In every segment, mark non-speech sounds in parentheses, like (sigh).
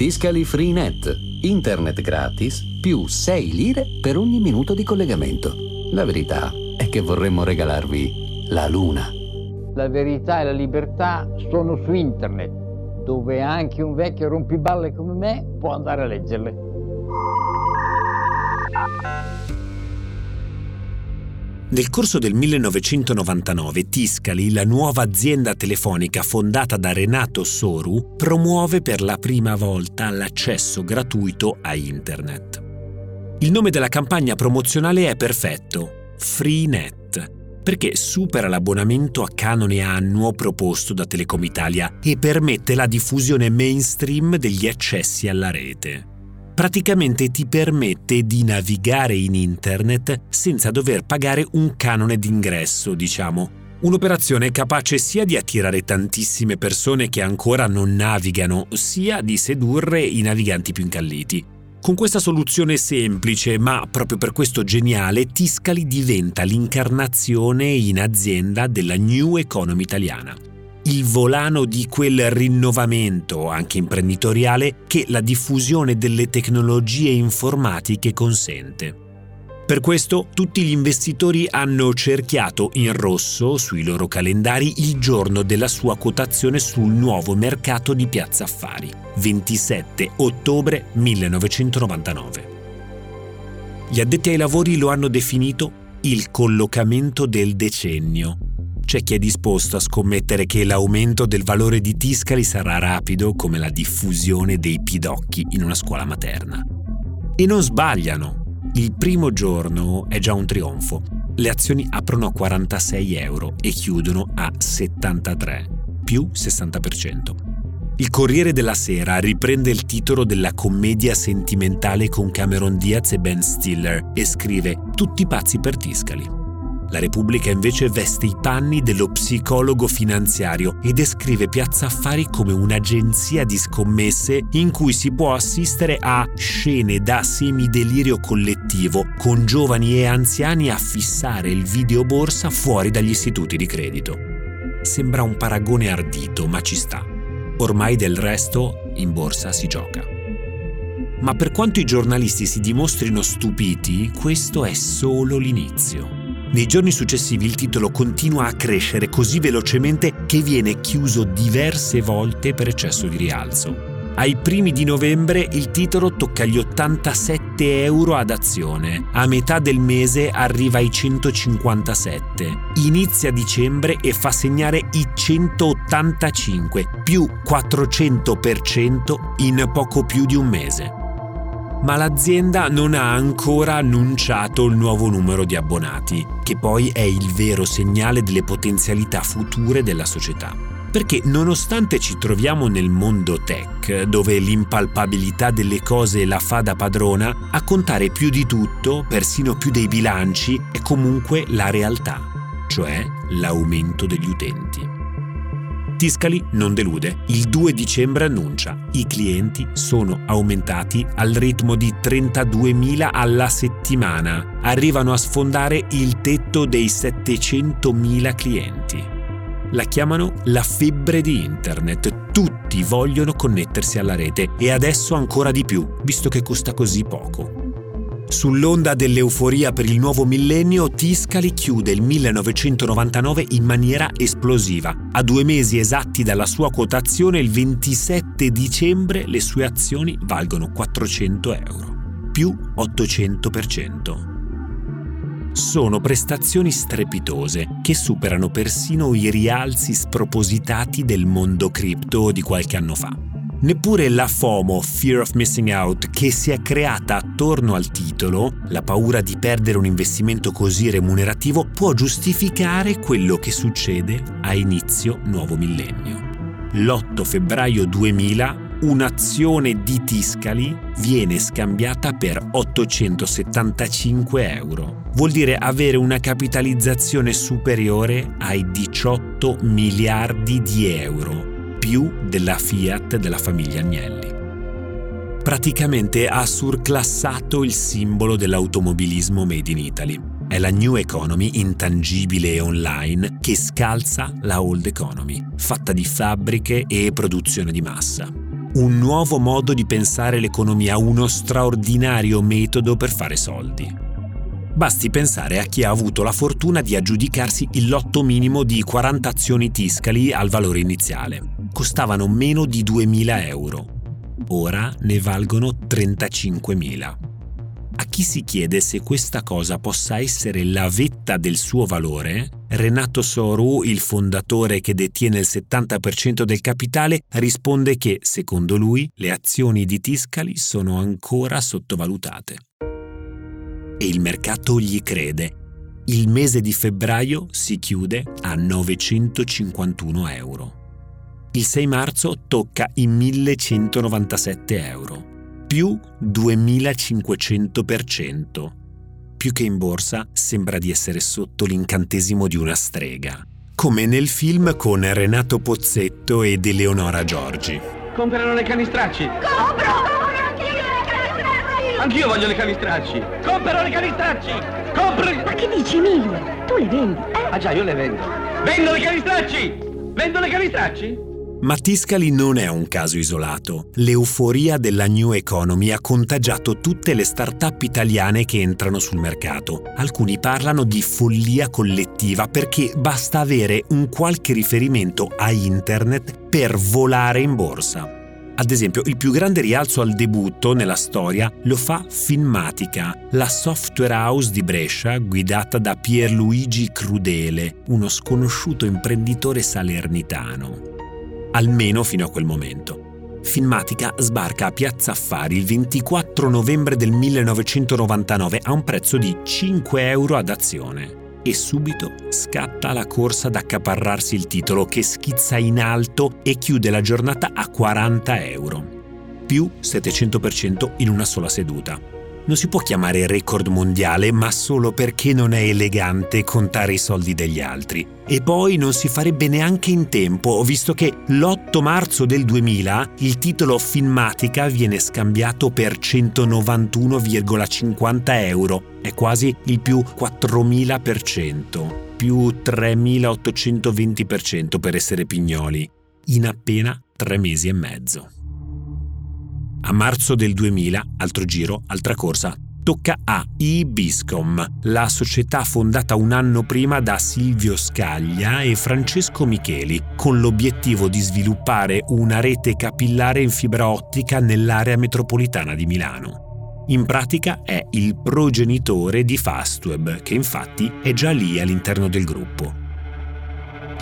Tiscali Freenet, internet gratis più 6 lire per ogni minuto di collegamento. La verità è che vorremmo regalarvi la luna. La verità e la libertà sono su internet, dove anche un vecchio rompiballe come me può andare a leggerle. Nel corso del 1999 Tiscali, la nuova azienda telefonica fondata da Renato Soru, promuove per la prima volta l'accesso gratuito a Internet. Il nome della campagna promozionale è perfetto, FreeNet, perché supera l'abbonamento a canone annuo proposto da Telecom Italia e permette la diffusione mainstream degli accessi alla rete praticamente ti permette di navigare in internet senza dover pagare un canone d'ingresso, diciamo. Un'operazione capace sia di attirare tantissime persone che ancora non navigano, sia di sedurre i naviganti più incalliti. Con questa soluzione semplice, ma proprio per questo geniale, Tiscali diventa l'incarnazione in azienda della New Economy italiana il volano di quel rinnovamento, anche imprenditoriale, che la diffusione delle tecnologie informatiche consente. Per questo tutti gli investitori hanno cerchiato in rosso sui loro calendari il giorno della sua quotazione sul nuovo mercato di Piazza Affari, 27 ottobre 1999. Gli addetti ai lavori lo hanno definito il collocamento del decennio c'è chi è disposto a scommettere che l'aumento del valore di Tiscali sarà rapido come la diffusione dei pidocchi in una scuola materna. E non sbagliano. Il primo giorno è già un trionfo. Le azioni aprono a 46 euro e chiudono a 73, più 60%. Il Corriere della Sera riprende il titolo della commedia sentimentale con Cameron Diaz e Ben Stiller e scrive Tutti pazzi per Tiscali. La Repubblica invece veste i panni dello psicologo finanziario e descrive Piazza Affari come un'agenzia di scommesse in cui si può assistere a scene da semidelirio collettivo, con giovani e anziani a fissare il videoborsa fuori dagli istituti di credito. Sembra un paragone ardito, ma ci sta. Ormai del resto in borsa si gioca. Ma per quanto i giornalisti si dimostrino stupiti, questo è solo l'inizio. Nei giorni successivi il titolo continua a crescere così velocemente che viene chiuso diverse volte per eccesso di rialzo. Ai primi di novembre il titolo tocca gli 87 euro ad azione, a metà del mese arriva ai 157, inizia dicembre e fa segnare i 185, più 400% in poco più di un mese ma l'azienda non ha ancora annunciato il nuovo numero di abbonati, che poi è il vero segnale delle potenzialità future della società. Perché nonostante ci troviamo nel mondo tech, dove l'impalpabilità delle cose la fa da padrona, a contare più di tutto, persino più dei bilanci, è comunque la realtà, cioè l'aumento degli utenti. Tiscali non delude. Il 2 dicembre annuncia i clienti sono aumentati al ritmo di 32.000 alla settimana. Arrivano a sfondare il tetto dei 700.000 clienti. La chiamano la febbre di internet. Tutti vogliono connettersi alla rete e adesso ancora di più, visto che costa così poco. Sull'onda dell'euforia per il nuovo millennio, Tiscali chiude il 1999 in maniera esplosiva. A due mesi esatti dalla sua quotazione, il 27 dicembre, le sue azioni valgono 400 euro, più 800%. Sono prestazioni strepitose che superano persino i rialzi spropositati del mondo cripto di qualche anno fa. Neppure la FOMO, Fear of Missing Out, che si è creata attorno al titolo, la paura di perdere un investimento così remunerativo, può giustificare quello che succede a inizio nuovo millennio. L'8 febbraio 2000 un'azione di Tiscali viene scambiata per 875 euro. Vuol dire avere una capitalizzazione superiore ai 18 miliardi di euro più della Fiat della famiglia Agnelli. Praticamente ha surclassato il simbolo dell'automobilismo made in Italy. È la new economy intangibile e online che scalza la old economy, fatta di fabbriche e produzione di massa. un nuovo modo di pensare l'economia, uno straordinario metodo per fare soldi. Basti pensare a chi ha avuto la fortuna di aggiudicarsi il lotto minimo di 40 azioni Tiscali al valore iniziale. Costavano meno di 2.000 euro. Ora ne valgono 35.000. A chi si chiede se questa cosa possa essere la vetta del suo valore, Renato Soru, il fondatore che detiene il 70% del capitale, risponde che, secondo lui, le azioni di Tiscali sono ancora sottovalutate. E il mercato gli crede. Il mese di febbraio si chiude a 951 euro. Il 6 marzo tocca i 1197 euro più 2500%. Più che in borsa sembra di essere sotto l'incantesimo di una strega. Come nel film con Renato Pozzetto ed Eleonora Giorgi. Comprano le canistracci! Compro! Anch'io voglio le canistracci! Compro le canistracci! Compro! Ma che dici, Emilio? Tu le vendi, eh? Ah già, io le vendo! Vendo le canistracci! Vendo le canistracci? Ma Tiscali non è un caso isolato. L'euforia della new economy ha contagiato tutte le start-up italiane che entrano sul mercato. Alcuni parlano di follia collettiva perché basta avere un qualche riferimento a internet per volare in borsa. Ad esempio, il più grande rialzo al debutto nella storia lo fa Filmatica, la software house di Brescia guidata da Pierluigi Crudele, uno sconosciuto imprenditore salernitano almeno fino a quel momento. Filmatica sbarca a Piazza Affari il 24 novembre del 1999 a un prezzo di 5 euro ad azione. E subito scatta la corsa ad accaparrarsi il titolo che schizza in alto e chiude la giornata a 40 euro, più 700% in una sola seduta non si può chiamare record mondiale, ma solo perché non è elegante contare i soldi degli altri. E poi non si farebbe neanche in tempo, visto che l'8 marzo del 2000 il titolo Filmatica viene scambiato per 191,50 euro, è quasi il più 4000%, più 3820% per essere pignoli, in appena tre mesi e mezzo. A marzo del 2000, altro giro, altra corsa, tocca a Ibiscom, la società fondata un anno prima da Silvio Scaglia e Francesco Micheli, con l'obiettivo di sviluppare una rete capillare in fibra ottica nell'area metropolitana di Milano. In pratica è il progenitore di Fastweb, che infatti è già lì all'interno del gruppo.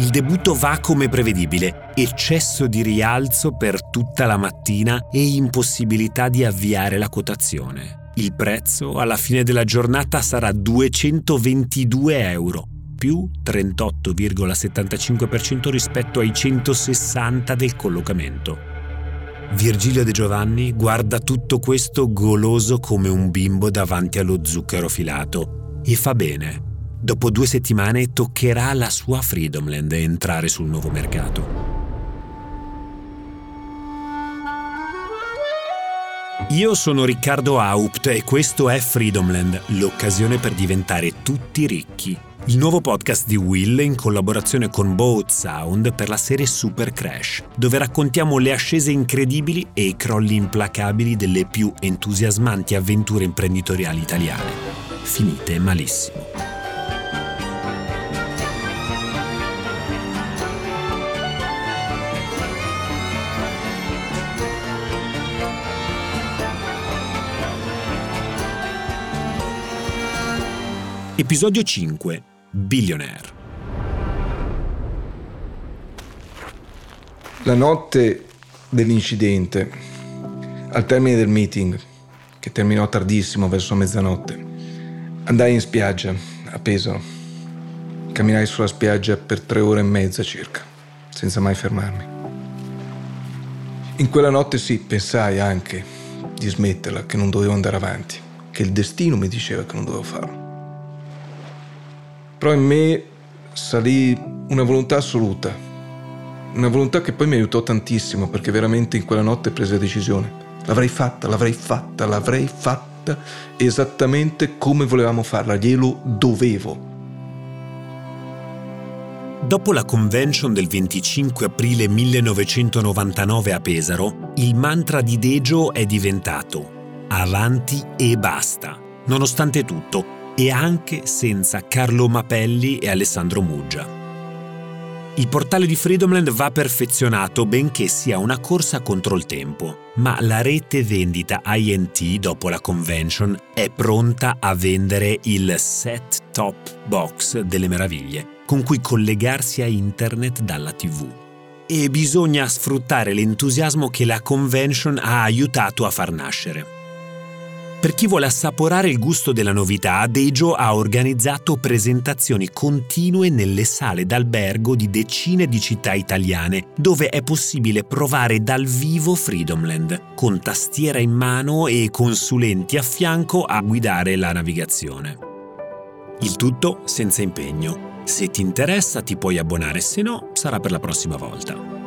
Il debutto va come prevedibile, eccesso di rialzo per tutta la mattina e impossibilità di avviare la quotazione. Il prezzo alla fine della giornata sarà 222 euro, più 38,75% rispetto ai 160 del collocamento. Virgilio De Giovanni guarda tutto questo goloso come un bimbo davanti allo zucchero filato e fa bene Dopo due settimane toccherà alla sua Freedomland entrare sul nuovo mercato. Io sono Riccardo Haupt e questo è Freedomland, l'occasione per diventare tutti ricchi. Il nuovo podcast di Will in collaborazione con Boat Sound per la serie Super Crash, dove raccontiamo le ascese incredibili e i crolli implacabili delle più entusiasmanti avventure imprenditoriali italiane, finite malissimo. Episodio 5 Billionaire La notte dell'incidente, al termine del meeting, che terminò tardissimo verso mezzanotte, andai in spiaggia a Pesaro. Camminai sulla spiaggia per tre ore e mezza circa, senza mai fermarmi. In quella notte sì, pensai anche di smetterla, che non dovevo andare avanti, che il destino mi diceva che non dovevo farlo. Però in me salì una volontà assoluta, una volontà che poi mi aiutò tantissimo perché veramente in quella notte prese la decisione. L'avrei fatta, l'avrei fatta, l'avrei fatta esattamente come volevamo farla, glielo dovevo. Dopo la convention del 25 aprile 1999 a Pesaro, il mantra di Dejo è diventato avanti e basta, nonostante tutto, e anche senza Carlo Mapelli e Alessandro Muggia. Il portale di Freedomland va perfezionato benché sia una corsa contro il tempo, ma la rete vendita INT dopo la convention è pronta a vendere il set top box delle meraviglie, con cui collegarsi a internet dalla TV. E bisogna sfruttare l'entusiasmo che la convention ha aiutato a far nascere. Per chi vuole assaporare il gusto della novità, Dejo ha organizzato presentazioni continue nelle sale d'albergo di decine di città italiane, dove è possibile provare dal vivo Freedomland, con tastiera in mano e consulenti a fianco a guidare la navigazione. Il tutto senza impegno. Se ti interessa ti puoi abbonare, se no sarà per la prossima volta.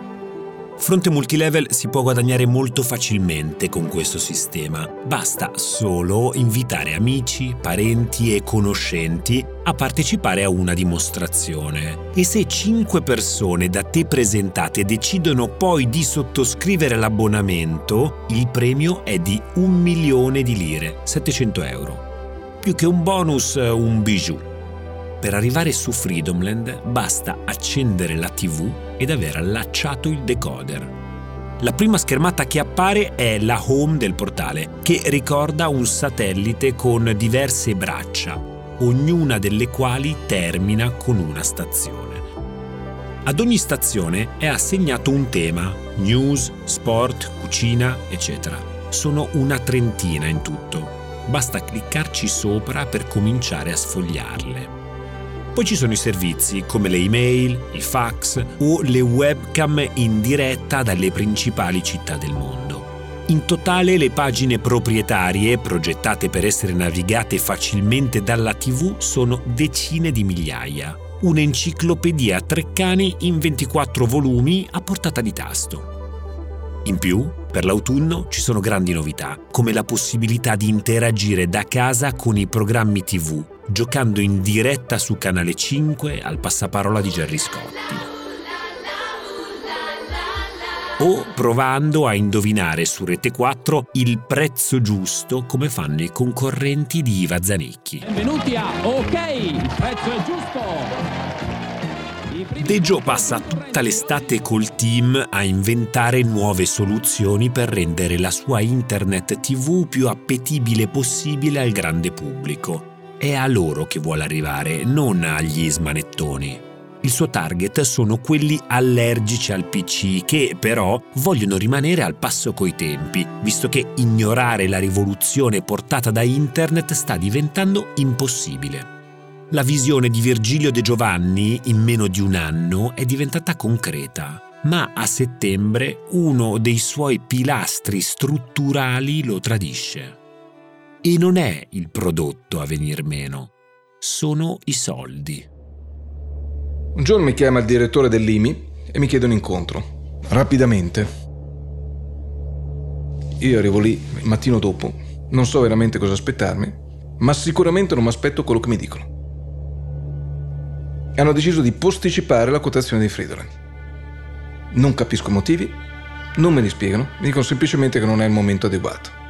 Fronte multilevel si può guadagnare molto facilmente con questo sistema. Basta solo invitare amici, parenti e conoscenti a partecipare a una dimostrazione. E se 5 persone da te presentate decidono poi di sottoscrivere l'abbonamento, il premio è di un milione di lire, 700 euro. Più che un bonus, un bijou. Per arrivare su Freedomland basta accendere la TV ed aver allacciato il decoder. La prima schermata che appare è la home del portale, che ricorda un satellite con diverse braccia, ognuna delle quali termina con una stazione. Ad ogni stazione è assegnato un tema, news, sport, cucina, eccetera. Sono una trentina in tutto. Basta cliccarci sopra per cominciare a sfogliarle. Poi ci sono i servizi come le email, i fax o le webcam in diretta dalle principali città del mondo. In totale le pagine proprietarie, progettate per essere navigate facilmente dalla TV, sono decine di migliaia. Un'enciclopedia a tre cani in 24 volumi a portata di tasto. In più, per l'autunno ci sono grandi novità, come la possibilità di interagire da casa con i programmi TV giocando in diretta su Canale 5 al passaparola di Gerry Scotti. O provando a indovinare su Rete 4 il prezzo giusto come fanno i concorrenti di Iva Zanicchi. Benvenuti a OK, il prezzo è giusto. Dejo passa tutta l'estate col team a inventare nuove soluzioni per rendere la sua internet TV più appetibile possibile al grande pubblico è a loro che vuole arrivare, non agli smanettoni. Il suo target sono quelli allergici al PC che però vogliono rimanere al passo coi tempi, visto che ignorare la rivoluzione portata da internet sta diventando impossibile. La visione di Virgilio De Giovanni in meno di un anno è diventata concreta, ma a settembre uno dei suoi pilastri strutturali lo tradisce. E non è il prodotto a venir meno, sono i soldi. Un giorno mi chiama il direttore dell'IMI e mi chiede un incontro. Rapidamente. Io arrivo lì il mattino dopo, non so veramente cosa aspettarmi, ma sicuramente non mi aspetto quello che mi dicono. Hanno deciso di posticipare la quotazione di Fridoland. Non capisco i motivi, non me li spiegano, mi dicono semplicemente che non è il momento adeguato.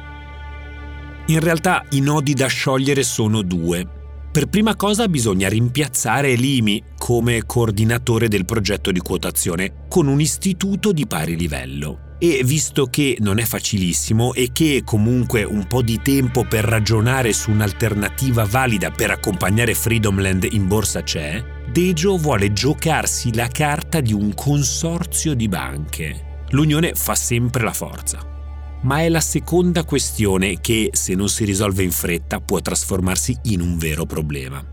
In realtà i nodi da sciogliere sono due. Per prima cosa bisogna rimpiazzare Limi come coordinatore del progetto di quotazione con un istituto di pari livello. E visto che non è facilissimo e che comunque un po' di tempo per ragionare su un'alternativa valida per accompagnare Freedomland in borsa c'è, Dejo vuole giocarsi la carta di un consorzio di banche. L'unione fa sempre la forza ma è la seconda questione che, se non si risolve in fretta, può trasformarsi in un vero problema.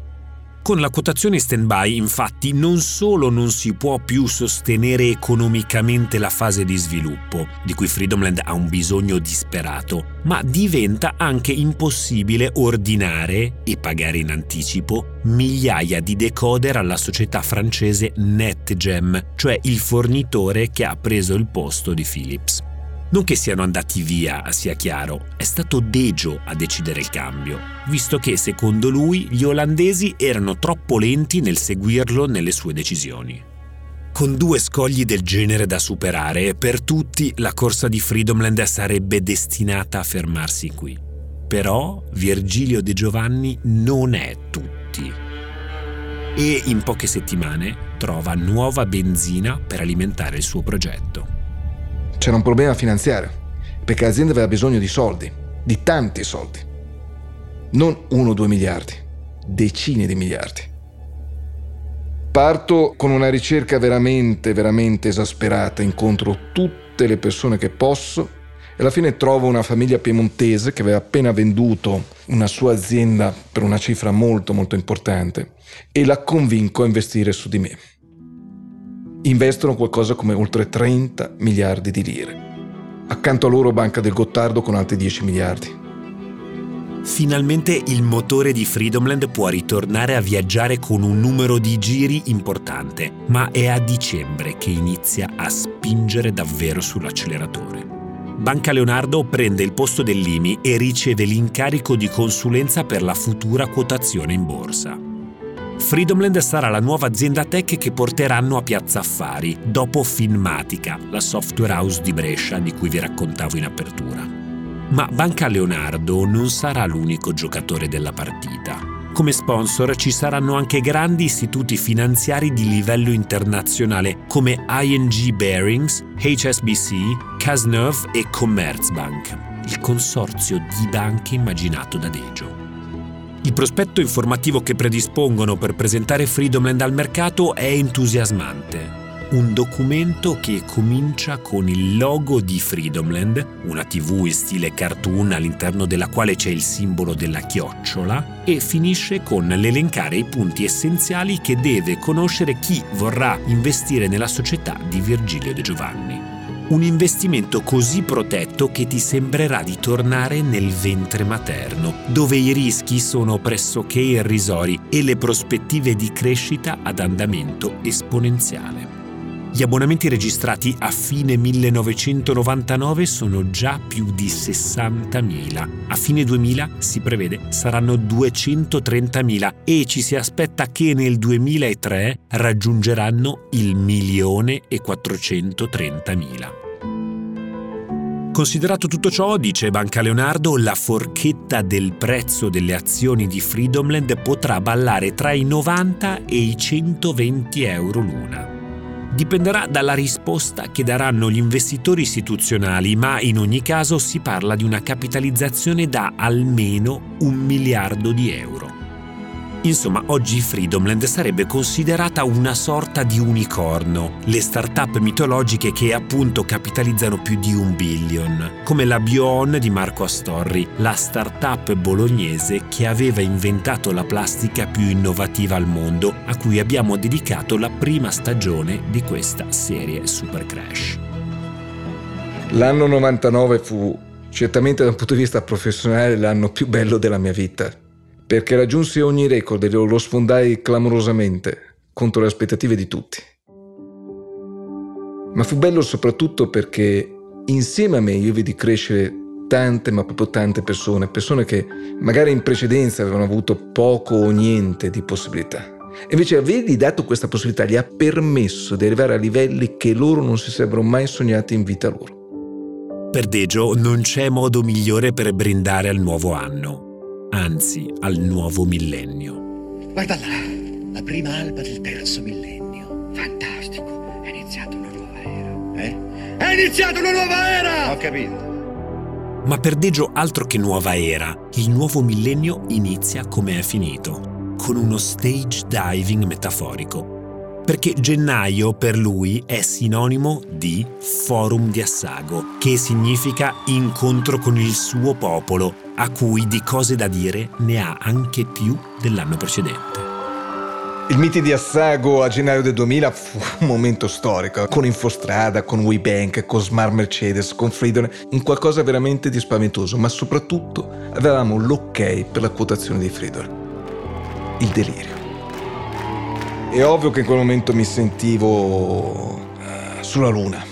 Con la quotazione stand-by, infatti, non solo non si può più sostenere economicamente la fase di sviluppo, di cui Freedomland ha un bisogno disperato, ma diventa anche impossibile ordinare e pagare in anticipo migliaia di decoder alla società francese NetGem, cioè il fornitore che ha preso il posto di Philips. Non che siano andati via, sia chiaro, è stato Dejo a decidere il cambio, visto che secondo lui gli olandesi erano troppo lenti nel seguirlo nelle sue decisioni. Con due scogli del genere da superare, per tutti la corsa di Freedomland sarebbe destinata a fermarsi qui. Però Virgilio De Giovanni non è tutti. E in poche settimane trova nuova benzina per alimentare il suo progetto. C'era un problema finanziario, perché l'azienda aveva bisogno di soldi, di tanti soldi. Non uno o due miliardi, decine di miliardi. Parto con una ricerca veramente, veramente esasperata, incontro tutte le persone che posso e alla fine trovo una famiglia piemontese che aveva appena venduto una sua azienda per una cifra molto molto importante e la convinco a investire su di me. Investono qualcosa come oltre 30 miliardi di lire. Accanto a loro Banca del Gottardo con altri 10 miliardi. Finalmente il motore di Freedomland può ritornare a viaggiare con un numero di giri importante, ma è a dicembre che inizia a spingere davvero sull'acceleratore. Banca Leonardo prende il posto dell'IMI e riceve l'incarico di consulenza per la futura quotazione in borsa. Freedomland sarà la nuova azienda tech che porteranno a Piazza Affari, dopo Finmatica, la software house di Brescia di cui vi raccontavo in apertura. Ma Banca Leonardo non sarà l'unico giocatore della partita. Come sponsor ci saranno anche grandi istituti finanziari di livello internazionale come ING Bearings, HSBC, Cazeneuve e Commerzbank, il consorzio di banche immaginato da Deggio. Il prospetto informativo che predispongono per presentare Freedomland al mercato è entusiasmante un documento che comincia con il logo di Freedomland, una TV in stile cartoon all'interno della quale c'è il simbolo della chiocciola, e finisce con l'elencare i punti essenziali che deve conoscere chi vorrà investire nella società di Virgilio De Giovanni. Un investimento così protetto che ti sembrerà di tornare nel ventre materno, dove i rischi sono pressoché irrisori e le prospettive di crescita ad andamento esponenziale. Gli abbonamenti registrati a fine 1999 sono già più di 60.000. A fine 2000 si prevede saranno 230.000 e ci si aspetta che nel 2003 raggiungeranno il milione e 430.000. Considerato tutto ciò, dice Banca Leonardo, la forchetta del prezzo delle azioni di Freedomland potrà ballare tra i 90 e i 120 euro l'una. Dipenderà dalla risposta che daranno gli investitori istituzionali, ma in ogni caso si parla di una capitalizzazione da almeno un miliardo di euro. Insomma, oggi Freedomland sarebbe considerata una sorta di unicorno, le start-up mitologiche che appunto capitalizzano più di un billion, come la Bion di Marco Astorri, la start-up bolognese che aveva inventato la plastica più innovativa al mondo, a cui abbiamo dedicato la prima stagione di questa serie Super Crash. L'anno 99 fu certamente da un punto di vista professionale l'anno più bello della mia vita perché raggiunsi ogni record e lo sfondai clamorosamente contro le aspettative di tutti. Ma fu bello soprattutto perché insieme a me io vidi crescere tante, ma proprio tante persone, persone che magari in precedenza avevano avuto poco o niente di possibilità. Invece avergli dato questa possibilità gli ha permesso di arrivare a livelli che loro non si sarebbero mai sognati in vita loro. Per Deggio non c'è modo migliore per brindare al nuovo anno anzi al nuovo millennio. Guarda là, la prima alba del terzo millennio. Fantastico, è iniziata una nuova era. Eh? È iniziata una nuova era! Ho capito. Ma per Deggio altro che nuova era, il nuovo millennio inizia come è finito, con uno stage diving metaforico perché gennaio per lui è sinonimo di Forum di Assago, che significa incontro con il suo popolo, a cui di cose da dire ne ha anche più dell'anno precedente. Il miti di Assago a gennaio del 2000 fu un momento storico, con Infostrada, con WeBank, con Smart Mercedes, con Freedom, un qualcosa veramente di spaventoso, ma soprattutto avevamo l'ok per la quotazione di Freedom. Il delirio. È ovvio che in quel momento mi sentivo uh, sulla luna.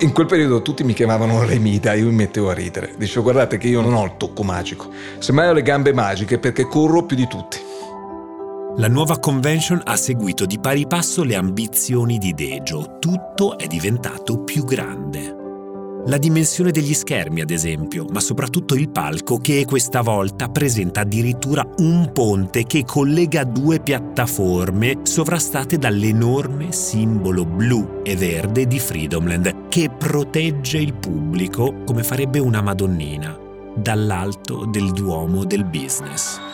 In quel periodo tutti mi chiamavano (laughs) Remida, io mi mettevo a ridere. Dicevo guardate che io non ho il tocco magico, semmai ho le gambe magiche perché corro più di tutti. La nuova convention ha seguito di pari passo le ambizioni di Dejo. Tutto è diventato più grande. La dimensione degli schermi, ad esempio, ma soprattutto il palco che questa volta presenta addirittura un ponte che collega due piattaforme sovrastate dall'enorme simbolo blu e verde di Freedomland che protegge il pubblico come farebbe una Madonnina dall'alto del Duomo del business.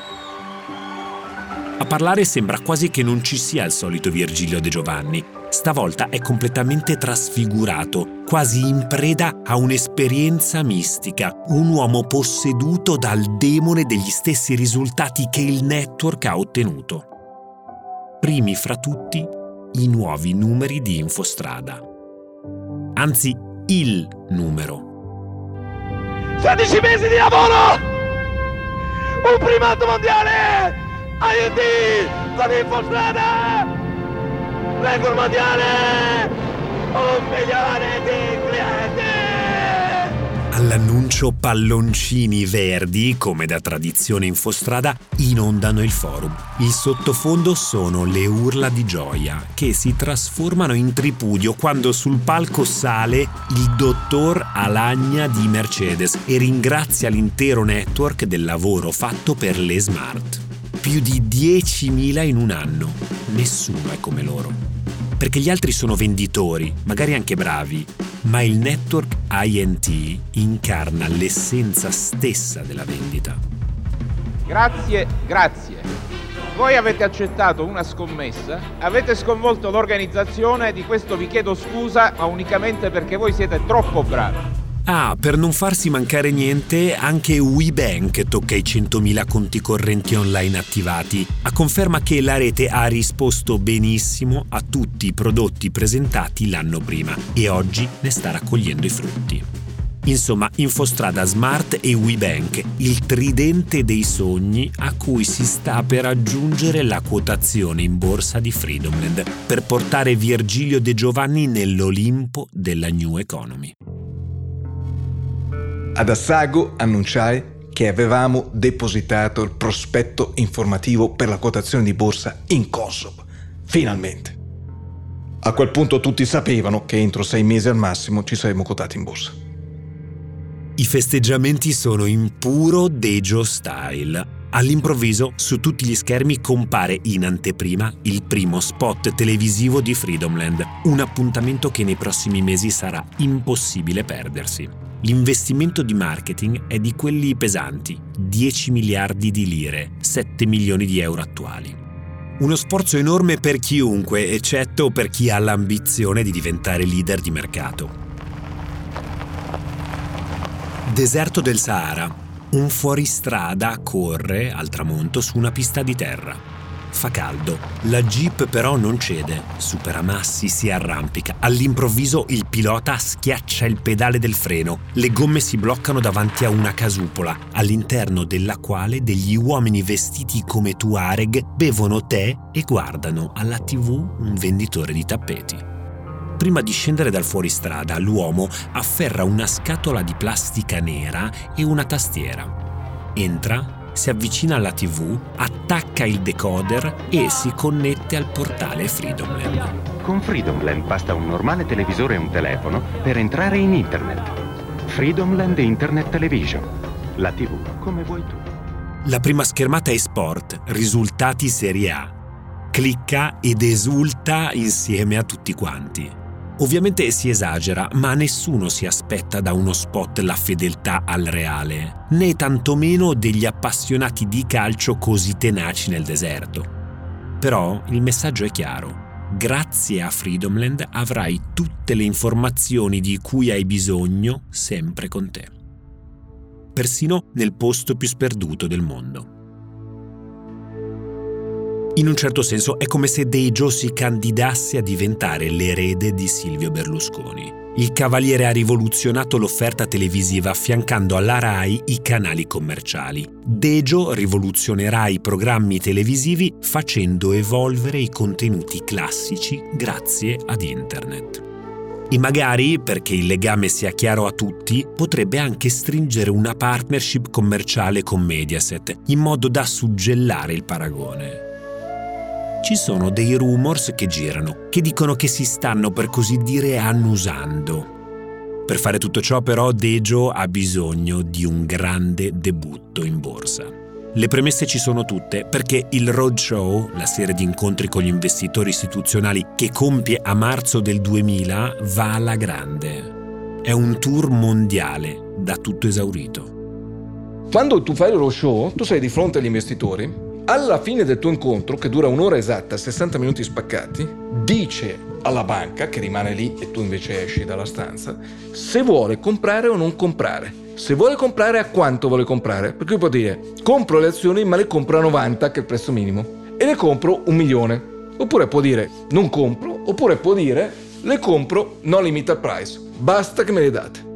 A parlare sembra quasi che non ci sia il solito Virgilio De Giovanni. Stavolta è completamente trasfigurato, quasi in preda a un'esperienza mistica, un uomo posseduto dal demone degli stessi risultati che il network ha ottenuto. Primi fra tutti i nuovi numeri di Infostrada. Anzi, il numero. 16 mesi di lavoro! Un primato mondiale! Aiuti! Sono in Fostrada! Record mondiale! Un milione di clienti! All'annuncio palloncini verdi, come da tradizione Infostrada, inondano il forum. Il sottofondo sono le urla di gioia, che si trasformano in tripudio quando sul palco sale il dottor Alagna di Mercedes e ringrazia l'intero network del lavoro fatto per le smart più di 10.000 in un anno. Nessuno è come loro. Perché gli altri sono venditori, magari anche bravi, ma il network INT incarna l'essenza stessa della vendita. Grazie, grazie. Voi avete accettato una scommessa, avete sconvolto l'organizzazione, di questo vi chiedo scusa, ma unicamente perché voi siete troppo bravi. Ah, per non farsi mancare niente, anche WeBank tocca i 100.000 conti correnti online attivati, a conferma che la rete ha risposto benissimo a tutti i prodotti presentati l'anno prima e oggi ne sta raccogliendo i frutti. Insomma, Infostrada Smart e WeBank, il tridente dei sogni a cui si sta per aggiungere la quotazione in borsa di Freedomland per portare Virgilio De Giovanni nell'Olimpo della New Economy. Ad Assago annunciai che avevamo depositato il prospetto informativo per la quotazione di borsa in Consob. Finalmente. A quel punto tutti sapevano che entro sei mesi al massimo ci saremmo quotati in borsa. I festeggiamenti sono in puro Dejo style. All'improvviso su tutti gli schermi compare in anteprima il primo spot televisivo di Freedomland, un appuntamento che nei prossimi mesi sarà impossibile perdersi. L'investimento di marketing è di quelli pesanti, 10 miliardi di lire, 7 milioni di euro attuali. Uno sforzo enorme per chiunque, eccetto per chi ha l'ambizione di diventare leader di mercato. Deserto del Sahara. Un fuoristrada corre al tramonto su una pista di terra. Fa caldo. La jeep però non cede. Supera massi, si arrampica. All'improvviso il pilota schiaccia il pedale del freno. Le gomme si bloccano davanti a una casupola, all'interno della quale degli uomini vestiti come Tuareg bevono tè e guardano alla tv un venditore di tappeti. Prima di scendere dal fuoristrada, l'uomo afferra una scatola di plastica nera e una tastiera. Entra si avvicina alla TV, attacca il decoder e si connette al portale Freedomland. Con Freedomland basta un normale televisore e un telefono per entrare in Internet. Freedomland Internet Television. La TV come vuoi tu. La prima schermata è Sport, risultati Serie A. Clicca ed esulta insieme a tutti quanti. Ovviamente si esagera, ma nessuno si aspetta da uno spot la fedeltà al reale, né tantomeno degli appassionati di calcio così tenaci nel deserto. Però il messaggio è chiaro. Grazie a Freedomland avrai tutte le informazioni di cui hai bisogno sempre con te. Persino nel posto più sperduto del mondo. In un certo senso è come se Dejo si candidasse a diventare l'erede di Silvio Berlusconi. Il cavaliere ha rivoluzionato l'offerta televisiva affiancando alla RAI i canali commerciali. Dejo rivoluzionerà i programmi televisivi facendo evolvere i contenuti classici grazie ad Internet. E magari, perché il legame sia chiaro a tutti, potrebbe anche stringere una partnership commerciale con Mediaset, in modo da suggellare il paragone. Ci sono dei rumors che girano, che dicono che si stanno per così dire annusando. Per fare tutto ciò però Dejo ha bisogno di un grande debutto in borsa. Le premesse ci sono tutte perché il Roadshow, la serie di incontri con gli investitori istituzionali che compie a marzo del 2000, va alla grande. È un tour mondiale da tutto esaurito. Quando tu fai il roadshow, tu sei di fronte agli investitori alla fine del tuo incontro, che dura un'ora esatta, 60 minuti spaccati, dice alla banca, che rimane lì e tu invece esci dalla stanza, se vuole comprare o non comprare. Se vuole comprare, a quanto vuole comprare? Perché può dire, compro le azioni ma le compro a 90, che è il prezzo minimo, e le compro un milione. Oppure può dire, non compro, oppure può dire, le compro no limited price, basta che me le date.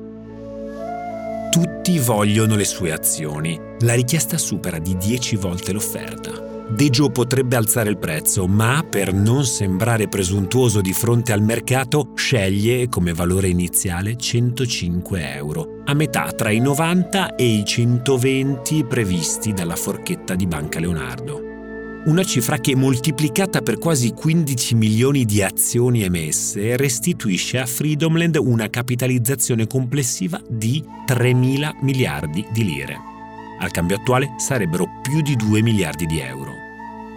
Tutti vogliono le sue azioni. La richiesta supera di 10 volte l'offerta. Dejo potrebbe alzare il prezzo, ma per non sembrare presuntuoso di fronte al mercato, sceglie come valore iniziale 105 euro, a metà tra i 90 e i 120 previsti dalla forchetta di Banca Leonardo una cifra che moltiplicata per quasi 15 milioni di azioni emesse restituisce a Freedomland una capitalizzazione complessiva di 3 mila miliardi di lire. Al cambio attuale sarebbero più di 2 miliardi di euro.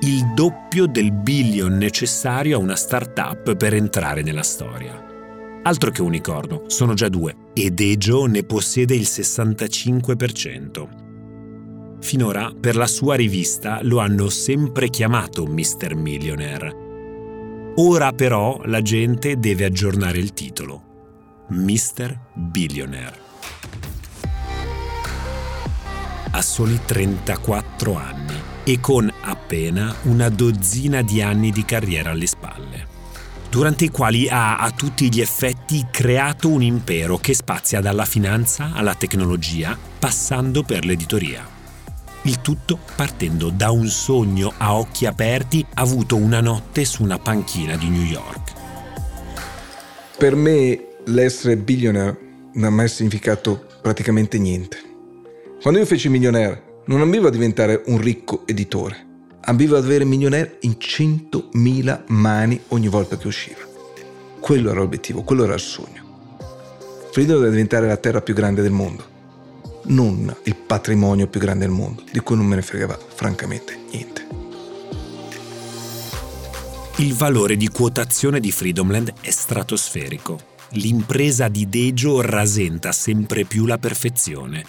Il doppio del billion necessario a una start-up per entrare nella storia. Altro che unicorno, sono già due, ed Ejo ne possiede il 65%. Finora per la sua rivista lo hanno sempre chiamato Mr. Millionaire. Ora però la gente deve aggiornare il titolo. Mr. Billionaire. Ha soli 34 anni e con appena una dozzina di anni di carriera alle spalle durante i quali ha a tutti gli effetti creato un impero che spazia dalla finanza alla tecnologia, passando per l'editoria. Il tutto partendo da un sogno a occhi aperti avuto una notte su una panchina di New York. Per me l'essere billionaire non ha mai significato praticamente niente. Quando io feci milionaire non ambivo a diventare un ricco editore, ambivo ad avere milionaire in 100.000 mani ogni volta che usciva. Quello era l'obiettivo, quello era il sogno. Frido doveva diventare la terra più grande del mondo non il patrimonio più grande del mondo, di cui non me ne fregava francamente niente. Il valore di quotazione di Freedomland è stratosferico. L'impresa di Dejo rasenta sempre più la perfezione.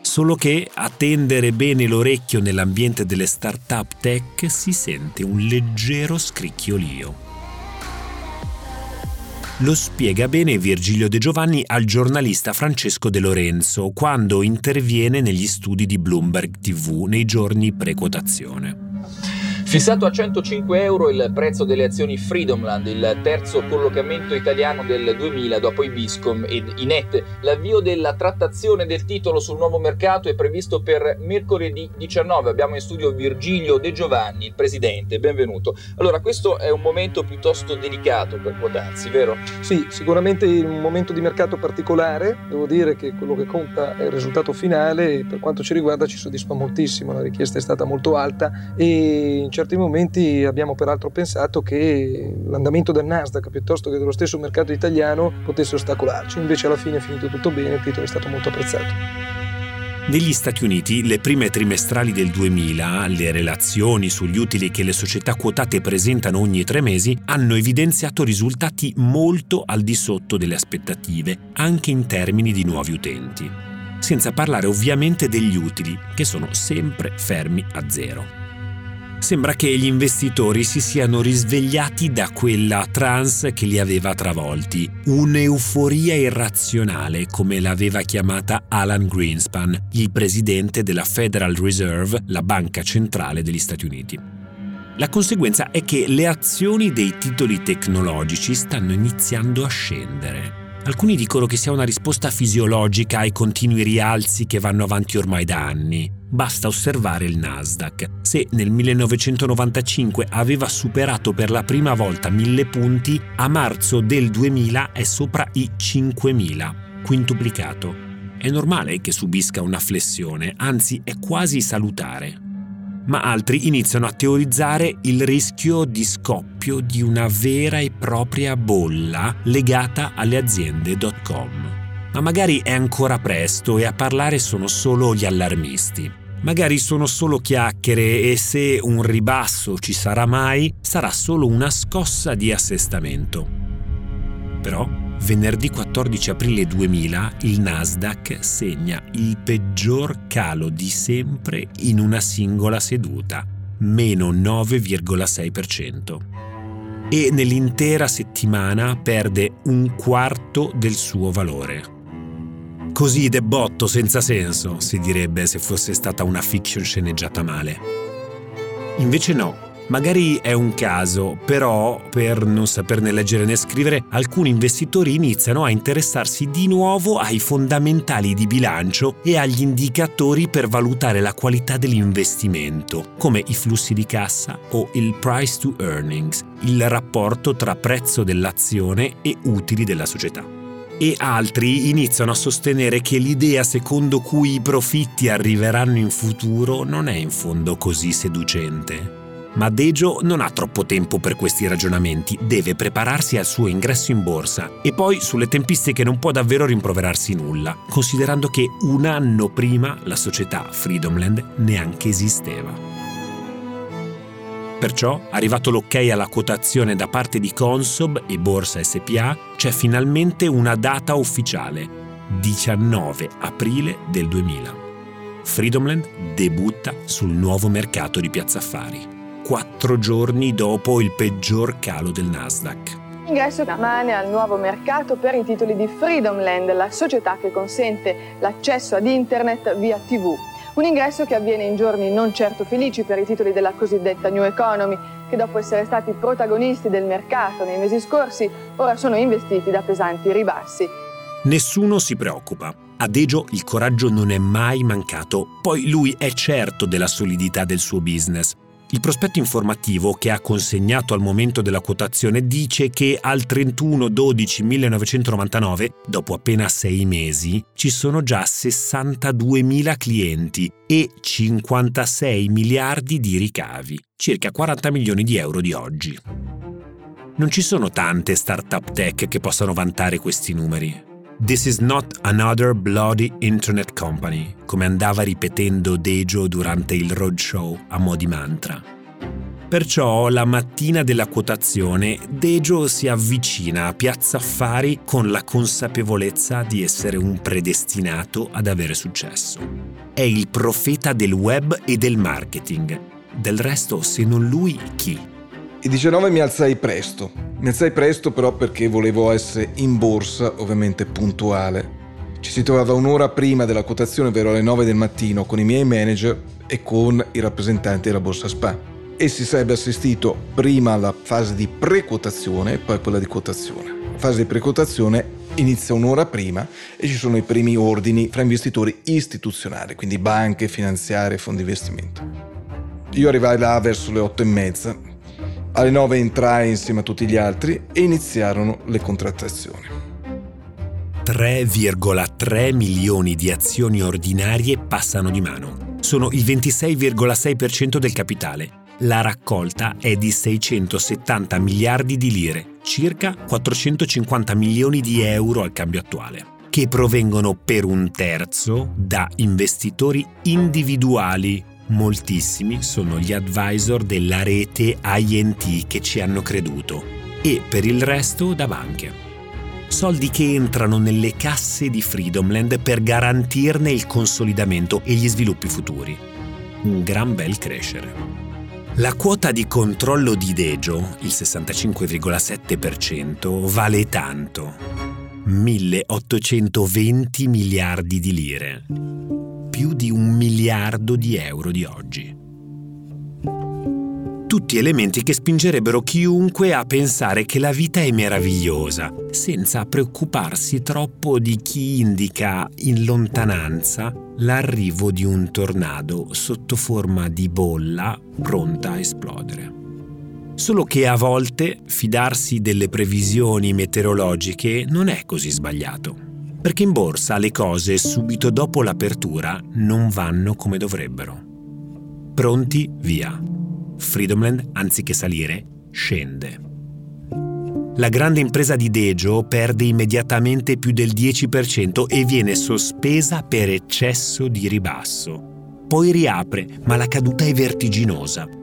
Solo che a tendere bene l'orecchio nell'ambiente delle start-up tech si sente un leggero scricchiolio. Lo spiega bene Virgilio De Giovanni al giornalista Francesco De Lorenzo quando interviene negli studi di Bloomberg TV nei giorni pre-quotazione. Fissato a 105 euro il prezzo delle azioni Freedomland, il terzo collocamento italiano del 2000 dopo i Biscom ed Inet. L'avvio della trattazione del titolo sul nuovo mercato è previsto per mercoledì 19. Abbiamo in studio Virgilio De Giovanni, il presidente. Benvenuto. Allora, questo è un momento piuttosto delicato per quotarsi, vero? Sì, sicuramente un momento di mercato particolare. Devo dire che quello che conta è il risultato finale e per quanto ci riguarda ci soddisfa moltissimo. La richiesta è stata molto alta e in certi momenti abbiamo peraltro pensato che l'andamento del Nasdaq piuttosto che dello stesso mercato italiano potesse ostacolarci, invece alla fine è finito tutto bene, il titolo è stato molto apprezzato. Negli Stati Uniti, le prime trimestrali del 2000, le relazioni sugli utili che le società quotate presentano ogni tre mesi, hanno evidenziato risultati molto al di sotto delle aspettative, anche in termini di nuovi utenti. Senza parlare ovviamente degli utili, che sono sempre fermi a zero sembra che gli investitori si siano risvegliati da quella trance che li aveva travolti, un'euforia irrazionale come l'aveva chiamata Alan Greenspan, il presidente della Federal Reserve, la banca centrale degli Stati Uniti. La conseguenza è che le azioni dei titoli tecnologici stanno iniziando a scendere. Alcuni dicono che sia una risposta fisiologica ai continui rialzi che vanno avanti ormai da anni. Basta osservare il Nasdaq. Se nel 1995 aveva superato per la prima volta 1000 punti, a marzo del 2000 è sopra i 5000, quintuplicato. È normale che subisca una flessione, anzi è quasi salutare. Ma altri iniziano a teorizzare il rischio di scoppio di una vera e propria bolla legata alle aziende .com. Ma magari è ancora presto e a parlare sono solo gli allarmisti. Magari sono solo chiacchiere e se un ribasso ci sarà mai, sarà solo una scossa di assestamento. Però venerdì 14 aprile 2000 il Nasdaq segna il peggior calo di sempre in una singola seduta, meno 9,6%. E nell'intera settimana perde un quarto del suo valore. Così debotto senza senso, si direbbe se fosse stata una fiction sceneggiata male. Invece no, Magari è un caso, però per non saperne leggere né scrivere, alcuni investitori iniziano a interessarsi di nuovo ai fondamentali di bilancio e agli indicatori per valutare la qualità dell'investimento, come i flussi di cassa o il price to earnings, il rapporto tra prezzo dell'azione e utili della società e altri iniziano a sostenere che l'idea secondo cui i profitti arriveranno in futuro non è in fondo così seducente. Ma Dejo non ha troppo tempo per questi ragionamenti, deve prepararsi al suo ingresso in borsa e poi sulle tempistiche non può davvero rimproverarsi nulla, considerando che un anno prima la società Freedomland neanche esisteva. Perciò, arrivato l'ok alla quotazione da parte di Consob e Borsa SPA, c'è finalmente una data ufficiale, 19 aprile del 2000. Freedomland debutta sul nuovo mercato di Piazza Affari quattro giorni dopo il peggior calo del Nasdaq. Ingresso rimane al nuovo mercato per i titoli di Freedomland, la società che consente l'accesso ad internet via TV. Un ingresso che avviene in giorni non certo felici per i titoli della cosiddetta New Economy, che dopo essere stati protagonisti del mercato nei mesi scorsi, ora sono investiti da pesanti ribassi. Nessuno si preoccupa. A Dejo il coraggio non è mai mancato, poi lui è certo della solidità del suo business. Il prospetto informativo che ha consegnato al momento della quotazione dice che al 31-12-1999, dopo appena sei mesi, ci sono già 62.000 clienti e 56 miliardi di ricavi, circa 40 milioni di euro di oggi. Non ci sono tante start-up tech che possano vantare questi numeri. This is not another bloody internet company, come andava ripetendo Dejo durante il roadshow a mo' di mantra. Perciò la mattina della quotazione Dejo si avvicina a Piazza Affari con la consapevolezza di essere un predestinato ad avere successo. È il profeta del web e del marketing. Del resto, se non lui, chi? Il 19 mi alzai presto. Mi alzai presto però perché volevo essere in borsa, ovviamente puntuale. Ci si trovava un'ora prima della quotazione, ovvero alle 9 del mattino, con i miei manager e con i rappresentanti della borsa SPA. E si sarebbe assistito prima alla fase di pre-quotazione e poi quella di quotazione. La fase di pre-quotazione inizia un'ora prima e ci sono i primi ordini fra investitori istituzionali, quindi banche, finanziarie, fondi di investimento. Io arrivai là verso le 8 e mezza, alle 9 entrai insieme a tutti gli altri e iniziarono le contrattazioni. 3,3 milioni di azioni ordinarie passano di mano. Sono il 26,6% del capitale. La raccolta è di 670 miliardi di lire, circa 450 milioni di euro al cambio attuale, che provengono per un terzo da investitori individuali Moltissimi sono gli advisor della rete INT che ci hanno creduto e per il resto da banche. Soldi che entrano nelle casse di Freedomland per garantirne il consolidamento e gli sviluppi futuri. Un gran bel crescere. La quota di controllo di Dejo, il 65,7%, vale tanto. 1820 miliardi di lire più di un miliardo di euro di oggi. Tutti elementi che spingerebbero chiunque a pensare che la vita è meravigliosa, senza preoccuparsi troppo di chi indica in lontananza l'arrivo di un tornado sotto forma di bolla pronta a esplodere. Solo che a volte fidarsi delle previsioni meteorologiche non è così sbagliato perché in borsa le cose subito dopo l'apertura non vanno come dovrebbero. Pronti, via. Freedomland, anziché salire, scende. La grande impresa di Dejo perde immediatamente più del 10% e viene sospesa per eccesso di ribasso. Poi riapre, ma la caduta è vertiginosa.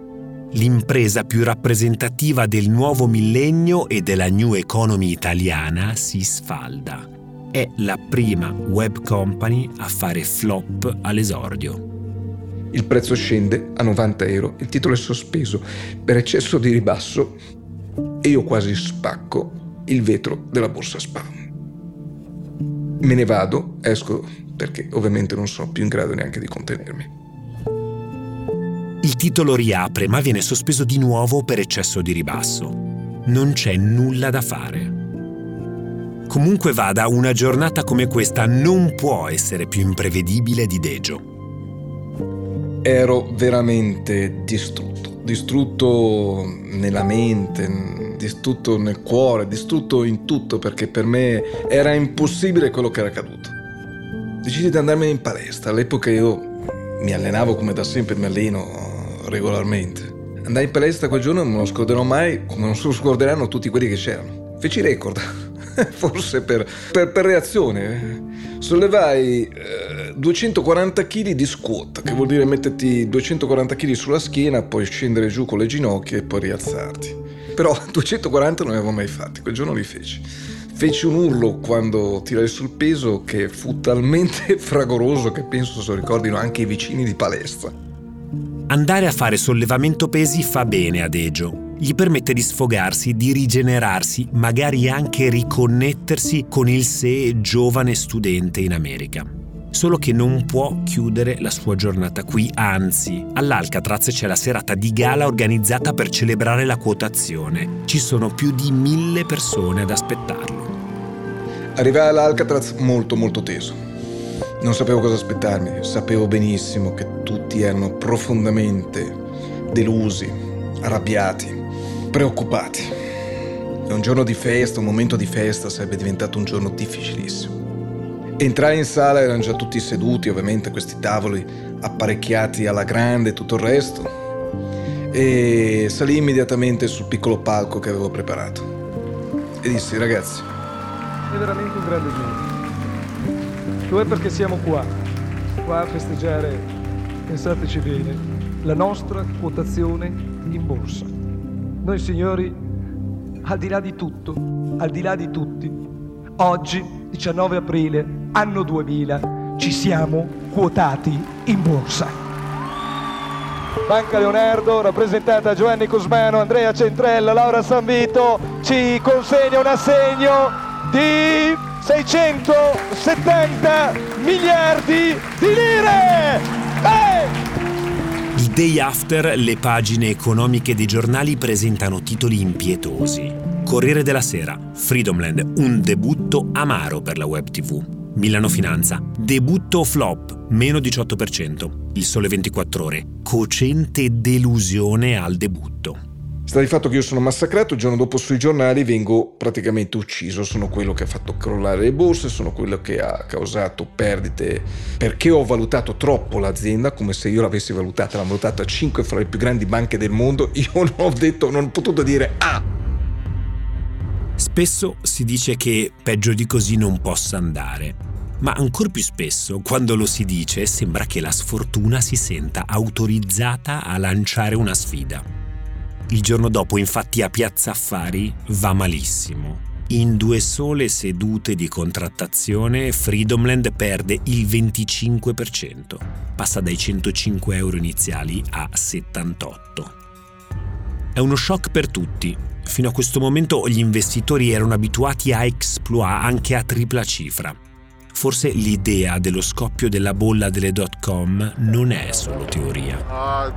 L'impresa più rappresentativa del nuovo millennio e della new economy italiana si sfalda. È la prima web company a fare flop all'esordio. Il prezzo scende a 90 euro, il titolo è sospeso per eccesso di ribasso e io quasi spacco il vetro della borsa spam. Me ne vado, esco perché ovviamente non sono più in grado neanche di contenermi. Il titolo riapre ma viene sospeso di nuovo per eccesso di ribasso. Non c'è nulla da fare. Comunque vada, una giornata come questa non può essere più imprevedibile di Dejo ero veramente distrutto, distrutto nella mente, distrutto nel cuore, distrutto in tutto perché per me era impossibile quello che era accaduto. Decisi di andarmene in palestra, all'epoca io mi allenavo come da sempre, mi alleno regolarmente. Andai in palestra quel giorno non lo scorderò mai, come non lo scorderanno tutti quelli che c'erano. Feci record, (laughs) forse per, per, per reazione sollevai eh, 240 kg di squat, che vuol dire metterti 240 kg sulla schiena, poi scendere giù con le ginocchia e poi rialzarti. Però (laughs) 240 non li avevo mai fatti, quel giorno li feci. Feci un urlo quando tirai sul peso che fu talmente (laughs) fragoroso che penso se lo ricordino anche i vicini di palestra. Andare a fare sollevamento pesi fa bene a Dejo gli permette di sfogarsi, di rigenerarsi, magari anche riconnettersi con il sé giovane studente in America. Solo che non può chiudere la sua giornata qui, anzi, all'Alcatraz c'è la serata di gala organizzata per celebrare la quotazione. Ci sono più di mille persone ad aspettarlo. Arrivai all'Alcatraz molto molto teso. Non sapevo cosa aspettarmi, sapevo benissimo che tutti erano profondamente delusi, arrabbiati, preoccupati. E un giorno di festa, un momento di festa sarebbe diventato un giorno difficilissimo. Entrai in sala, erano già tutti seduti, ovviamente, questi tavoli apparecchiati alla grande e tutto il resto. E salì immediatamente sul piccolo palco che avevo preparato. E dissi, ragazzi. È veramente un grande giorno. Lo è perché siamo qua, qua a festeggiare, pensateci bene, la nostra quotazione in borsa. Noi signori, al di là di tutto, al di là di tutti, oggi, 19 aprile, anno 2000, ci siamo quotati in borsa. Banca Leonardo, rappresentata Giovanni Cosmano, Andrea Centrella, Laura Sanvito, ci consegna un assegno di 670 miliardi di lire! Hey! Il day after le pagine economiche dei giornali presentano titoli impietosi. Corriere della Sera, Freedomland, un debutto amaro per la web TV. Milano Finanza, debutto flop, meno 18%. Il Sole 24 Ore, cocente delusione al debutto. Sta di fatto che io sono massacrato, il giorno dopo sui giornali vengo praticamente ucciso, sono quello che ha fatto crollare le borse, sono quello che ha causato perdite perché ho valutato troppo l'azienda, come se io l'avessi valutata, l'ho valutata a 5 fra le più grandi banche del mondo, (laughs) io non ho detto, non ho potuto dire ah! Spesso si dice che peggio di così non possa andare, ma ancora più spesso, quando lo si dice, sembra che la sfortuna si senta autorizzata a lanciare una sfida. Il giorno dopo, infatti, a Piazza Affari va malissimo. In due sole sedute di contrattazione, Freedomland perde il 25%, passa dai 105 euro iniziali a 78. È uno shock per tutti. Fino a questo momento gli investitori erano abituati a exploit anche a tripla cifra. Forse l'idea dello scoppio della bolla delle dot com non è solo teoria. Uh,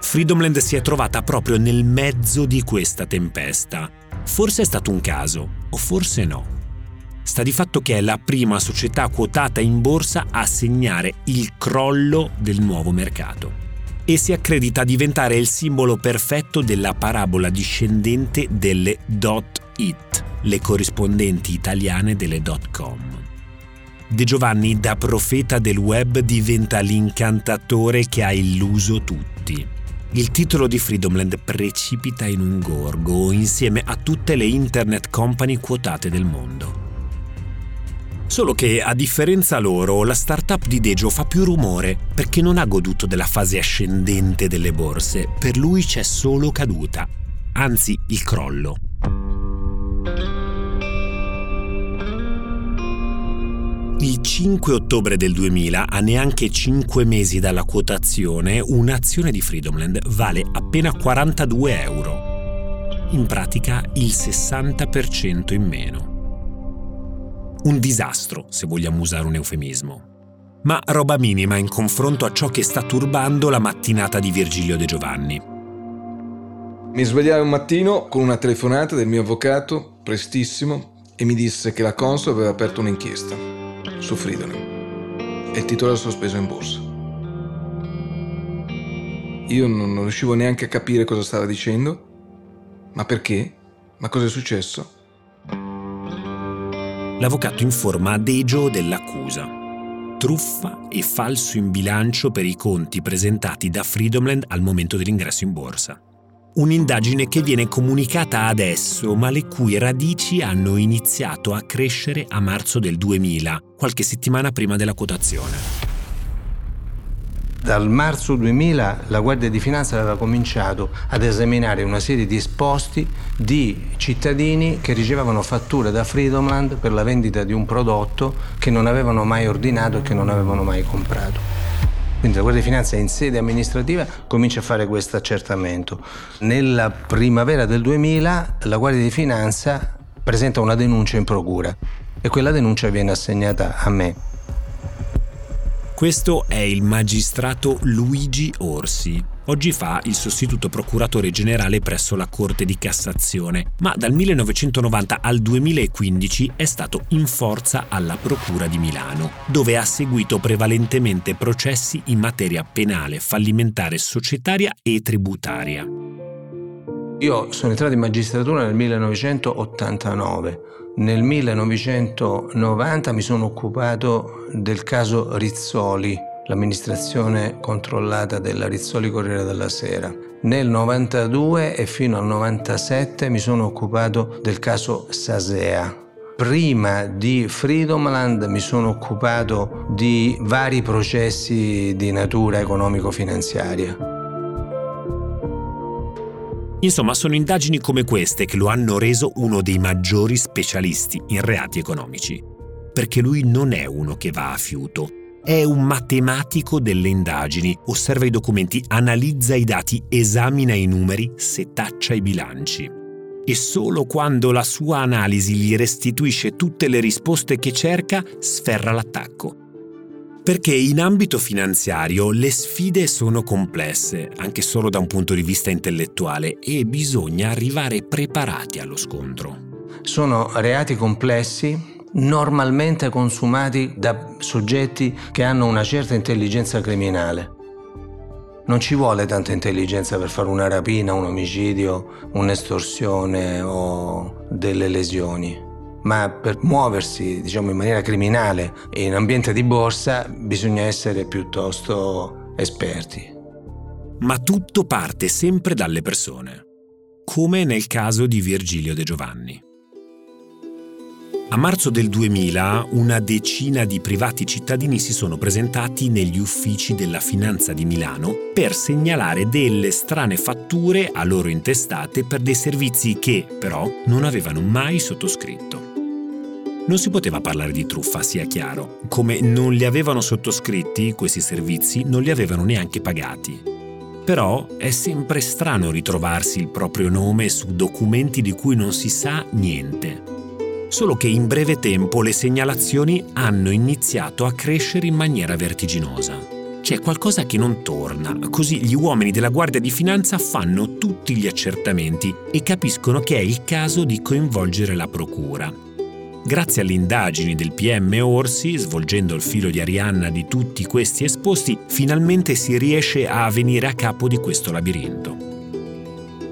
Freedomland si è trovata proprio nel mezzo di questa tempesta. Forse è stato un caso, o forse no. Sta di fatto che è la prima società quotata in borsa a segnare il crollo del nuovo mercato e si accredita a diventare il simbolo perfetto della parabola discendente delle dot it le corrispondenti italiane delle dot com. De Giovanni da profeta del web diventa l'incantatore che ha illuso tutti. Il titolo di Freedomland precipita in un gorgo insieme a tutte le internet company quotate del mondo. Solo che, a differenza loro, la startup di Dejo fa più rumore perché non ha goduto della fase ascendente delle borse. Per lui c'è solo caduta, anzi il crollo. Il 5 ottobre del 2000, a neanche 5 mesi dalla quotazione, un'azione di Freedomland vale appena 42 euro. In pratica il 60% in meno. Un disastro, se vogliamo usare un eufemismo. Ma roba minima in confronto a ciò che sta turbando la mattinata di Virgilio De Giovanni. Mi svegliai un mattino con una telefonata del mio avvocato, prestissimo, e mi disse che la Consul aveva aperto un'inchiesta su Freedom e il titolo era sospeso in borsa. Io non riuscivo neanche a capire cosa stava dicendo, ma perché? Ma cosa è successo? l'avvocato informa Dejo dell'accusa. Truffa e falso in bilancio per i conti presentati da Freedomland al momento dell'ingresso in borsa. Un'indagine che viene comunicata adesso, ma le cui radici hanno iniziato a crescere a marzo del 2000, qualche settimana prima della quotazione. Dal marzo 2000 la Guardia di Finanza aveva cominciato ad esaminare una serie di esposti di cittadini che ricevevano fatture da Freedomland per la vendita di un prodotto che non avevano mai ordinato e che non avevano mai comprato. Quindi la Guardia di Finanza in sede amministrativa comincia a fare questo accertamento. Nella primavera del 2000 la Guardia di Finanza presenta una denuncia in procura e quella denuncia viene assegnata a me. Questo è il magistrato Luigi Orsi. Oggi fa il sostituto procuratore generale presso la Corte di Cassazione, ma dal 1990 al 2015 è stato in forza alla Procura di Milano, dove ha seguito prevalentemente processi in materia penale, fallimentare, societaria e tributaria. Io sono entrato in magistratura nel 1989 nel 1990 mi sono occupato del caso Rizzoli, l'amministrazione controllata della Rizzoli Corriere della Sera. Nel 92 e fino al 97 mi sono occupato del caso Sasea. Prima di Freedomland mi sono occupato di vari processi di natura economico-finanziaria. Insomma, sono indagini come queste che lo hanno reso uno dei maggiori specialisti in reati economici. Perché lui non è uno che va a fiuto, è un matematico delle indagini, osserva i documenti, analizza i dati, esamina i numeri, setaccia i bilanci. E solo quando la sua analisi gli restituisce tutte le risposte che cerca, sferra l'attacco perché in ambito finanziario le sfide sono complesse, anche solo da un punto di vista intellettuale, e bisogna arrivare preparati allo scontro. Sono reati complessi, normalmente consumati da soggetti che hanno una certa intelligenza criminale. Non ci vuole tanta intelligenza per fare una rapina, un omicidio, un'estorsione o delle lesioni ma per muoversi diciamo, in maniera criminale in ambiente di borsa bisogna essere piuttosto esperti. Ma tutto parte sempre dalle persone, come nel caso di Virgilio De Giovanni. A marzo del 2000 una decina di privati cittadini si sono presentati negli uffici della Finanza di Milano per segnalare delle strane fatture a loro intestate per dei servizi che, però, non avevano mai sottoscritto. Non si poteva parlare di truffa, sia chiaro. Come non li avevano sottoscritti, questi servizi non li avevano neanche pagati. Però è sempre strano ritrovarsi il proprio nome su documenti di cui non si sa niente. Solo che in breve tempo le segnalazioni hanno iniziato a crescere in maniera vertiginosa. C'è qualcosa che non torna, così gli uomini della Guardia di Finanza fanno tutti gli accertamenti e capiscono che è il caso di coinvolgere la Procura. Grazie alle indagini del PM Orsi, svolgendo il filo di Arianna di tutti questi esposti, finalmente si riesce a venire a capo di questo labirinto.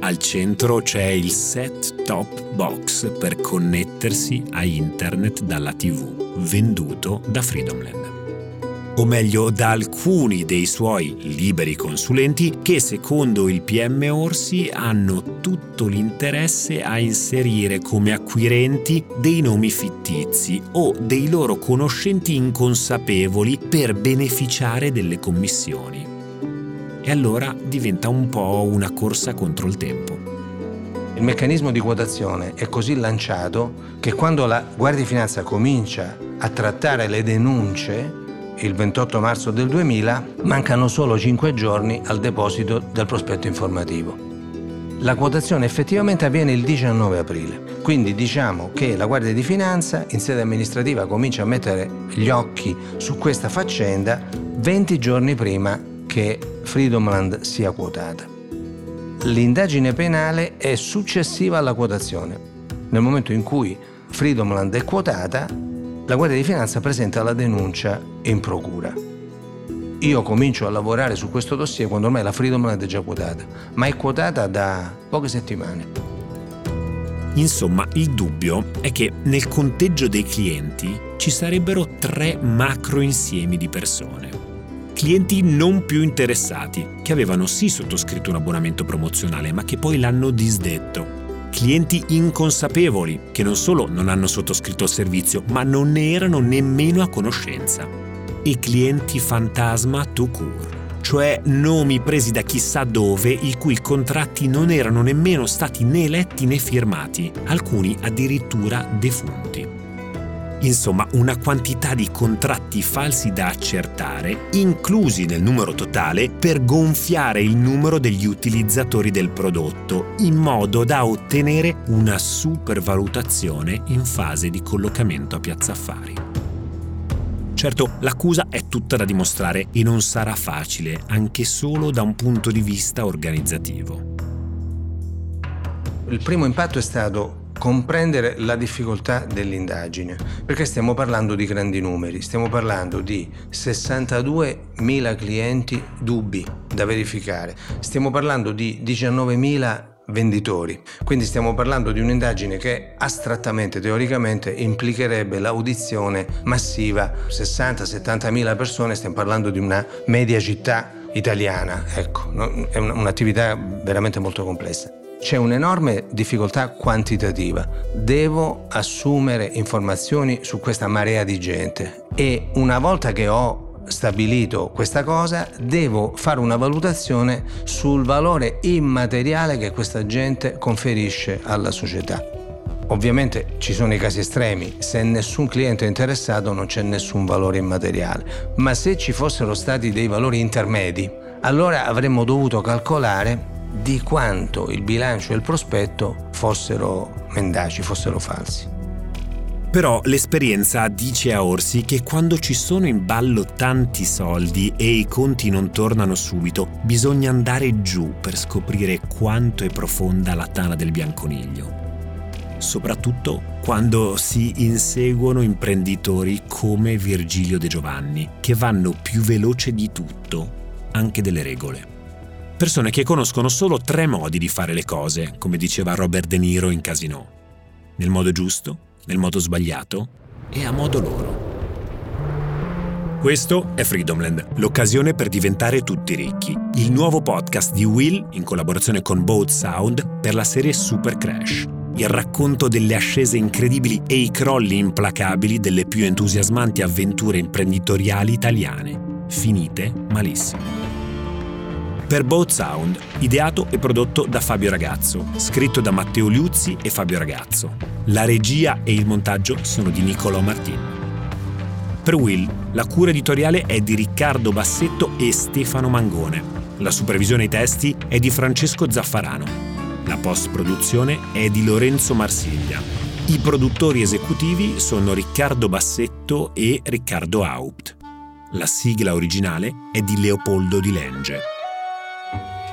Al centro c'è il set top box per connettersi a internet dalla TV, venduto da Freedomland o meglio da alcuni dei suoi liberi consulenti che secondo il PM Orsi hanno tutto l'interesse a inserire come acquirenti dei nomi fittizi o dei loro conoscenti inconsapevoli per beneficiare delle commissioni. E allora diventa un po' una corsa contro il tempo. Il meccanismo di quotazione è così lanciato che quando la Guardia di Finanza comincia a trattare le denunce il 28 marzo del 2000, mancano solo 5 giorni al deposito del prospetto informativo. La quotazione effettivamente avviene il 19 aprile, quindi diciamo che la Guardia di Finanza in sede amministrativa comincia a mettere gli occhi su questa faccenda 20 giorni prima che Freedomland sia quotata. L'indagine penale è successiva alla quotazione. Nel momento in cui Freedomland è quotata, la Guardia di Finanza presenta la denuncia in procura. Io comincio a lavorare su questo dossier quando ormai la Freedomland è già quotata, ma è quotata da poche settimane. Insomma, il dubbio è che nel conteggio dei clienti ci sarebbero tre macro insiemi di persone. Clienti non più interessati, che avevano sì sottoscritto un abbonamento promozionale, ma che poi l'hanno disdetto clienti inconsapevoli che non solo non hanno sottoscritto il servizio, ma non ne erano nemmeno a conoscenza. E clienti fantasma to cure, cioè nomi presi da chissà dove, i cui contratti non erano nemmeno stati né letti né firmati, alcuni addirittura defunti. Insomma, una quantità di contratti falsi da accertare, inclusi nel numero totale, per gonfiare il numero degli utilizzatori del prodotto, in modo da ottenere una supervalutazione in fase di collocamento a piazza affari. Certo, l'accusa è tutta da dimostrare e non sarà facile, anche solo da un punto di vista organizzativo. Il primo impatto è stato comprendere la difficoltà dell'indagine, perché stiamo parlando di grandi numeri, stiamo parlando di 62.000 clienti dubbi da verificare, stiamo parlando di 19.000 venditori. Quindi stiamo parlando di un'indagine che astrattamente, teoricamente, implicherebbe l'audizione massiva 60-70 mila persone, stiamo parlando di una media città italiana, ecco, è un'attività veramente molto complessa. C'è un'enorme difficoltà quantitativa. Devo assumere informazioni su questa marea di gente e una volta che ho stabilito questa cosa, devo fare una valutazione sul valore immateriale che questa gente conferisce alla società. Ovviamente ci sono i casi estremi, se nessun cliente è interessato non c'è nessun valore immateriale, ma se ci fossero stati dei valori intermedi, allora avremmo dovuto calcolare di quanto il bilancio e il prospetto fossero mendaci, fossero falsi. Però l'esperienza dice a Orsi che quando ci sono in ballo tanti soldi e i conti non tornano subito, bisogna andare giù per scoprire quanto è profonda la tana del bianconiglio. Soprattutto quando si inseguono imprenditori come Virgilio De Giovanni, che vanno più veloce di tutto, anche delle regole. Persone che conoscono solo tre modi di fare le cose, come diceva Robert De Niro in Casino. Nel modo giusto, nel modo sbagliato e a modo loro. Questo è Freedomland, l'occasione per diventare tutti ricchi. Il nuovo podcast di Will in collaborazione con Boat Sound per la serie Super Crash. Il racconto delle ascese incredibili e i crolli implacabili delle più entusiasmanti avventure imprenditoriali italiane, finite malissimo per Boat Sound, ideato e prodotto da Fabio Ragazzo, scritto da Matteo Liuzzi e Fabio Ragazzo. La regia e il montaggio sono di Niccolò Martin. Per Will, la cura editoriale è di Riccardo Bassetto e Stefano Mangone. La supervisione ai testi è di Francesco Zaffarano. La post-produzione è di Lorenzo Marsiglia. I produttori esecutivi sono Riccardo Bassetto e Riccardo Haupt. La sigla originale è di Leopoldo Di Lenge.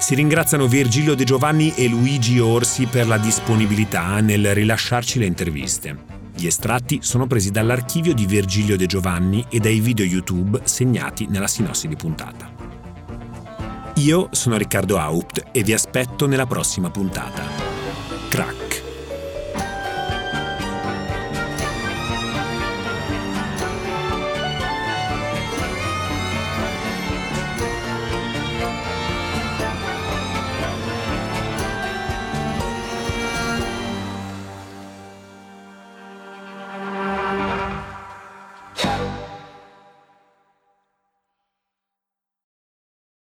Si ringraziano Virgilio De Giovanni e Luigi Orsi per la disponibilità nel rilasciarci le interviste. Gli estratti sono presi dall'archivio di Virgilio De Giovanni e dai video YouTube segnati nella sinossi di puntata. Io sono Riccardo Haupt e vi aspetto nella prossima puntata. Crack.